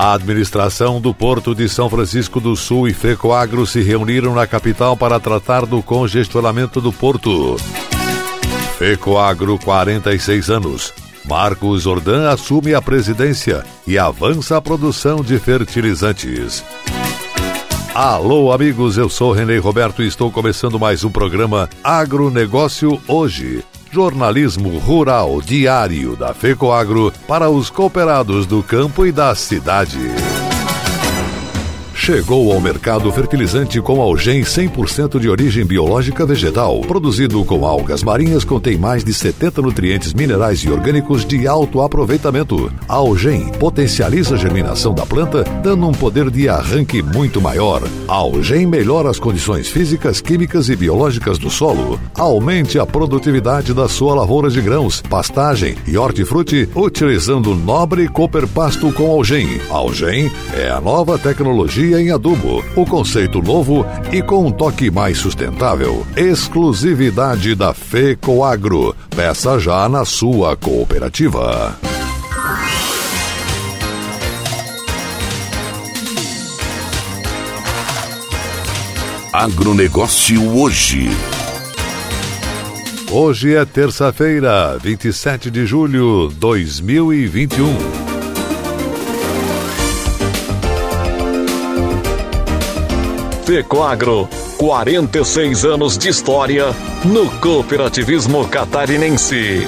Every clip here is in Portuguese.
A administração do Porto de São Francisco do Sul e Fecoagro se reuniram na capital para tratar do congestionamento do porto. Fecoagro, 46 anos. Marcos Ordan assume a presidência e avança a produção de fertilizantes. Alô, amigos, eu sou Renê Roberto e estou começando mais um programa Agronegócio Hoje jornalismo rural diário da FECOAGRO para os cooperados do campo e da cidade. Chegou ao mercado fertilizante com algem 100% de origem biológica vegetal. Produzido com algas marinhas, contém mais de 70 nutrientes minerais e orgânicos de alto aproveitamento. A algem potencializa a germinação da planta, dando um poder de arranque muito maior. A algem melhora as condições físicas, químicas e biológicas do solo. Aumente a produtividade da sua lavoura de grãos, pastagem e hortifruti utilizando nobre cooper pasto com algem. Algem é a nova tecnologia em adubo, o conceito novo e com um toque mais sustentável. Exclusividade da FECOAGRO. Peça já na sua cooperativa. Agronegócio hoje. Hoje é terça-feira, 27 de julho de 2021. Fecoagro, 46 anos de história no cooperativismo catarinense.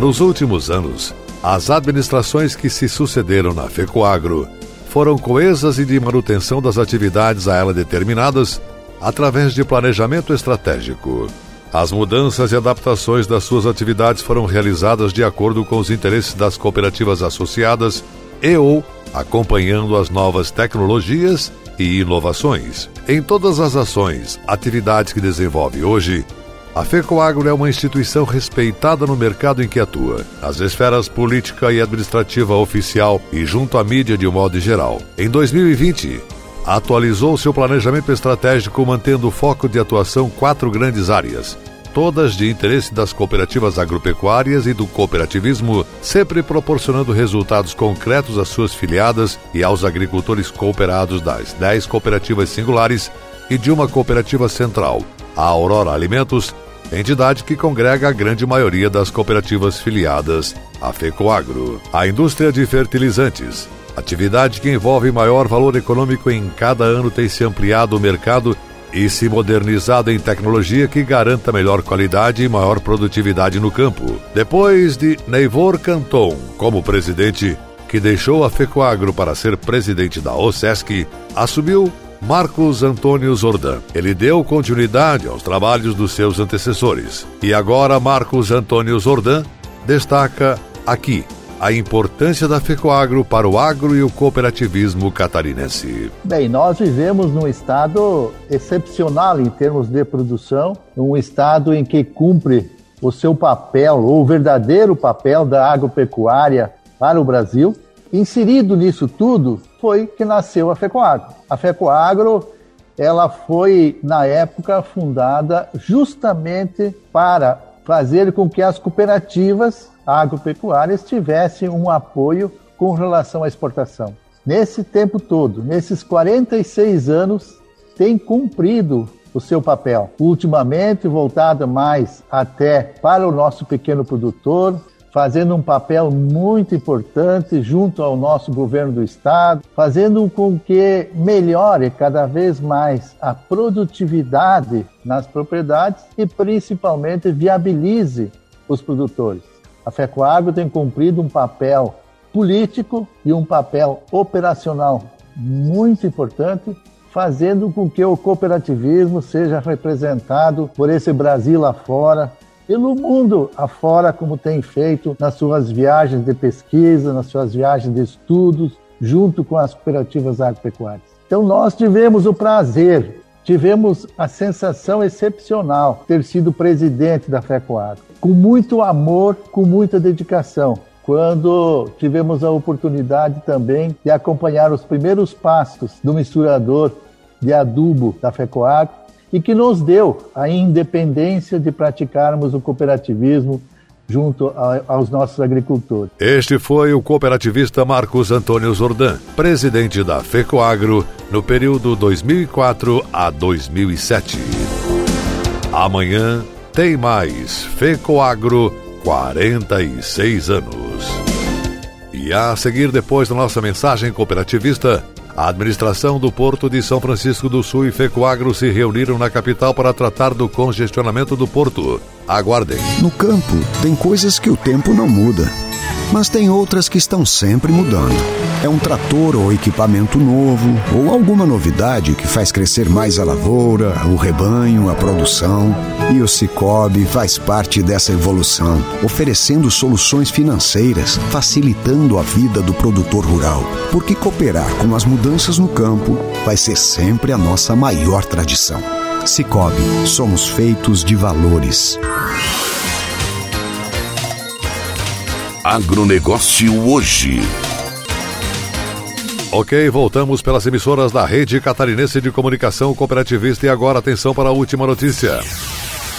Nos últimos anos, as administrações que se sucederam na Fecoagro foram coesas e de manutenção das atividades a ela determinadas através de planejamento estratégico. As mudanças e adaptações das suas atividades foram realizadas de acordo com os interesses das cooperativas associadas e ou acompanhando as novas tecnologias e inovações. Em todas as ações, atividades que desenvolve hoje, a FECOAGRO é uma instituição respeitada no mercado em que atua, nas esferas política e administrativa oficial e junto à mídia de um modo geral. Em 2020, atualizou seu planejamento estratégico mantendo o foco de atuação quatro grandes áreas: todas de interesse das cooperativas agropecuárias e do cooperativismo, sempre proporcionando resultados concretos às suas filiadas e aos agricultores cooperados das 10 cooperativas singulares e de uma cooperativa central, a Aurora Alimentos, entidade que congrega a grande maioria das cooperativas filiadas à FECOAGRO. A indústria de fertilizantes, atividade que envolve maior valor econômico em cada ano, tem se ampliado o mercado e se modernizado em tecnologia que garanta melhor qualidade e maior produtividade no campo. Depois de Neivor Canton como presidente, que deixou a FECOAGRO para ser presidente da OSESC, assumiu Marcos Antônio Zordan. Ele deu continuidade aos trabalhos dos seus antecessores. E agora Marcos Antônio Zordan destaca aqui a importância da FECOAGRO para o agro e o cooperativismo catarinense. Bem, nós vivemos num estado excepcional em termos de produção, um estado em que cumpre o seu papel, ou o verdadeiro papel da agropecuária para o Brasil. Inserido nisso tudo foi que nasceu a FECOAGRO. A FECOAGRO ela foi, na época, fundada justamente para fazer com que as cooperativas agropecuárias tivessem um apoio com relação à exportação. Nesse tempo todo, nesses 46 anos, tem cumprido o seu papel. Ultimamente voltado mais até para o nosso pequeno produtor, fazendo um papel muito importante junto ao nosso governo do estado, fazendo com que melhore cada vez mais a produtividade nas propriedades e principalmente viabilize os produtores. A FECOAGro tem cumprido um papel político e um papel operacional muito importante, fazendo com que o cooperativismo seja representado por esse Brasil lá fora, pelo mundo afora, como tem feito nas suas viagens de pesquisa, nas suas viagens de estudos, junto com as cooperativas agropecuárias. Então, nós tivemos o prazer, tivemos a sensação excepcional ter sido presidente da FECOAGro, com muito amor, com muita dedicação quando tivemos a oportunidade também de acompanhar os primeiros passos do misturador de adubo da FECOAG e que nos deu a independência de praticarmos o cooperativismo junto a, aos nossos agricultores. Este foi o cooperativista Marcos Antônio Zordan, presidente da FECOAGRO no período 2004 a 2007. Amanhã tem mais FECOAGRO 46 anos. E a seguir, depois da nossa mensagem cooperativista, a administração do Porto de São Francisco do Sul e Fecoagro se reuniram na capital para tratar do congestionamento do porto. Aguardem. No campo, tem coisas que o tempo não muda, mas tem outras que estão sempre mudando. É um trator ou equipamento novo, ou alguma novidade que faz crescer mais a lavoura, o rebanho, a produção. E o Cicobi faz parte dessa evolução, oferecendo soluções financeiras, facilitando a vida do produtor rural. Porque cooperar com as mudanças no campo vai ser sempre a nossa maior tradição. Cicobi, somos feitos de valores. Agronegócio hoje. Ok, voltamos pelas emissoras da Rede Catarinense de Comunicação Cooperativista e agora atenção para a última notícia.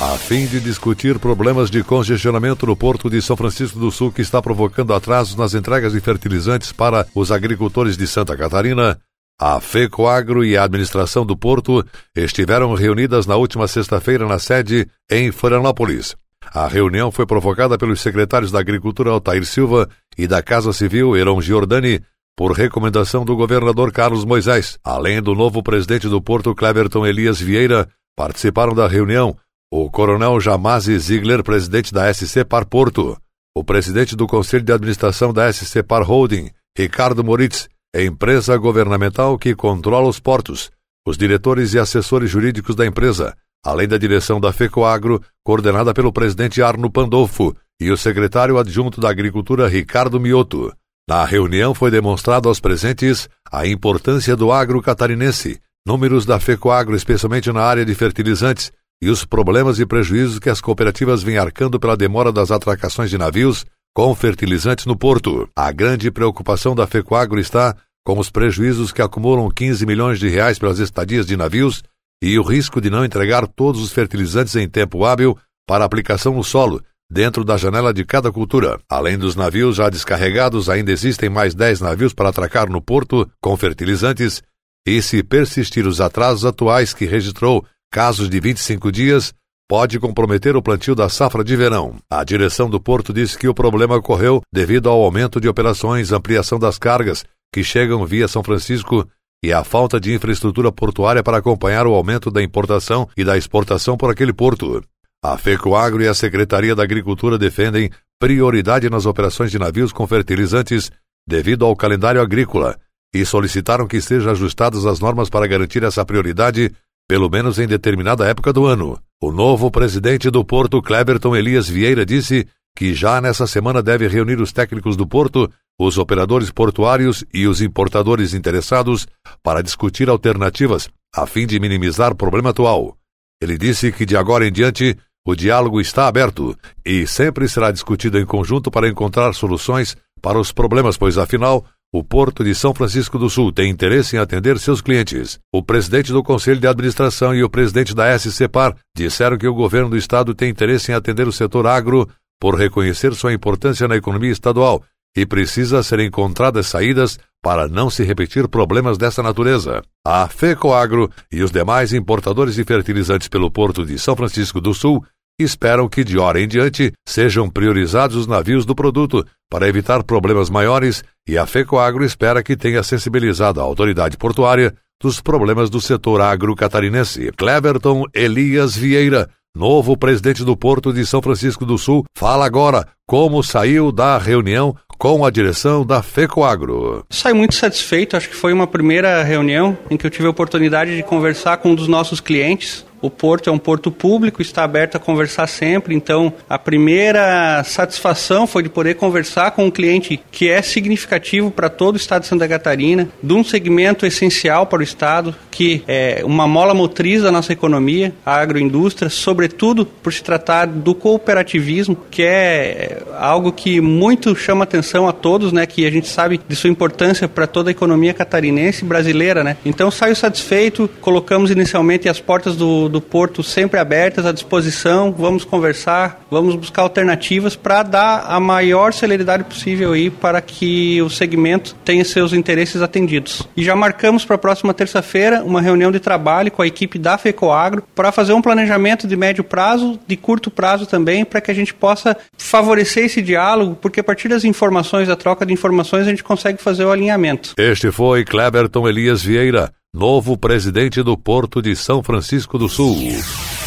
A fim de discutir problemas de congestionamento no Porto de São Francisco do Sul que está provocando atrasos nas entregas de fertilizantes para os agricultores de Santa Catarina, a FECOAGRO e a administração do Porto estiveram reunidas na última sexta-feira na sede em Florianópolis. A reunião foi provocada pelos secretários da Agricultura Altair Silva e da Casa Civil Heron Giordani, por recomendação do governador Carlos Moisés. Além do novo presidente do Porto, Cleverton Elias Vieira, participaram da reunião o coronel Jamazi Ziegler, presidente da SC Par Porto, o presidente do Conselho de Administração da SC Par Holding, Ricardo Moritz, empresa governamental que controla os portos, os diretores e assessores jurídicos da empresa, além da direção da FECOAGRO, coordenada pelo presidente Arno Pandolfo, e o secretário adjunto da Agricultura Ricardo Mioto. Na reunião foi demonstrado aos presentes a importância do agro catarinense, números da FECOAGRO, especialmente na área de fertilizantes, e os problemas e prejuízos que as cooperativas vêm arcando pela demora das atracações de navios com fertilizantes no porto. A grande preocupação da FECOAGRO está com os prejuízos que acumulam 15 milhões de reais pelas estadias de navios e o risco de não entregar todos os fertilizantes em tempo hábil para aplicação no solo, dentro da janela de cada cultura. Além dos navios já descarregados, ainda existem mais 10 navios para atracar no porto com fertilizantes, e se persistir os atrasos atuais que registrou casos de 25 dias, pode comprometer o plantio da safra de verão. A direção do porto disse que o problema ocorreu devido ao aumento de operações, ampliação das cargas que chegam via São Francisco e a falta de infraestrutura portuária para acompanhar o aumento da importação e da exportação por aquele porto. A FECOAGRO e a Secretaria da Agricultura defendem prioridade nas operações de navios com fertilizantes devido ao calendário agrícola e solicitaram que sejam ajustadas as normas para garantir essa prioridade, pelo menos em determinada época do ano. O novo presidente do Porto, Cleberton Elias Vieira, disse que já nessa semana deve reunir os técnicos do Porto, os operadores portuários e os importadores interessados para discutir alternativas a fim de minimizar o problema atual. Ele disse que de agora em diante o diálogo está aberto e sempre será discutido em conjunto para encontrar soluções para os problemas, pois afinal, o Porto de São Francisco do Sul tem interesse em atender seus clientes. O presidente do Conselho de Administração e o presidente da SCPAR disseram que o governo do estado tem interesse em atender o setor agro por reconhecer sua importância na economia estadual e precisa ser encontradas saídas para não se repetir problemas dessa natureza. A FECOAGRO e os demais importadores de fertilizantes pelo Porto de São Francisco do Sul esperam que de hora em diante sejam priorizados os navios do produto para evitar problemas maiores e a FECOAGRO espera que tenha sensibilizado a autoridade portuária dos problemas do setor agro catarinense. Cleverton Elias Vieira, novo presidente do Porto de São Francisco do Sul, fala agora como saiu da reunião com a direção da FECOAGRO. Saio muito satisfeito, acho que foi uma primeira reunião em que eu tive a oportunidade de conversar com um dos nossos clientes, o porto é um porto público, está aberto a conversar sempre, então a primeira satisfação foi de poder conversar com um cliente que é significativo para todo o estado de Santa Catarina, de um segmento essencial para o estado, que é uma mola motriz da nossa economia, a agroindústria, sobretudo por se tratar do cooperativismo, que é algo que muito chama atenção a todos, né, que a gente sabe de sua importância para toda a economia catarinense e brasileira, né? Então saio satisfeito, colocamos inicialmente as portas do do Porto sempre abertas, à disposição. Vamos conversar, vamos buscar alternativas para dar a maior celeridade possível aí para que o segmento tenha seus interesses atendidos. E já marcamos para a próxima terça-feira uma reunião de trabalho com a equipe da FECOAGRO para fazer um planejamento de médio prazo, de curto prazo também, para que a gente possa favorecer esse diálogo, porque a partir das informações, da troca de informações, a gente consegue fazer o alinhamento. Este foi Cleberton Elias Vieira novo presidente do Porto de São Francisco do Sul.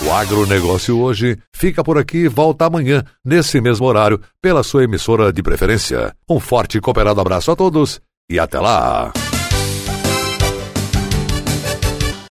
O agronegócio hoje fica por aqui e volta amanhã, nesse mesmo horário, pela sua emissora de preferência. Um forte e cooperado abraço a todos e até lá!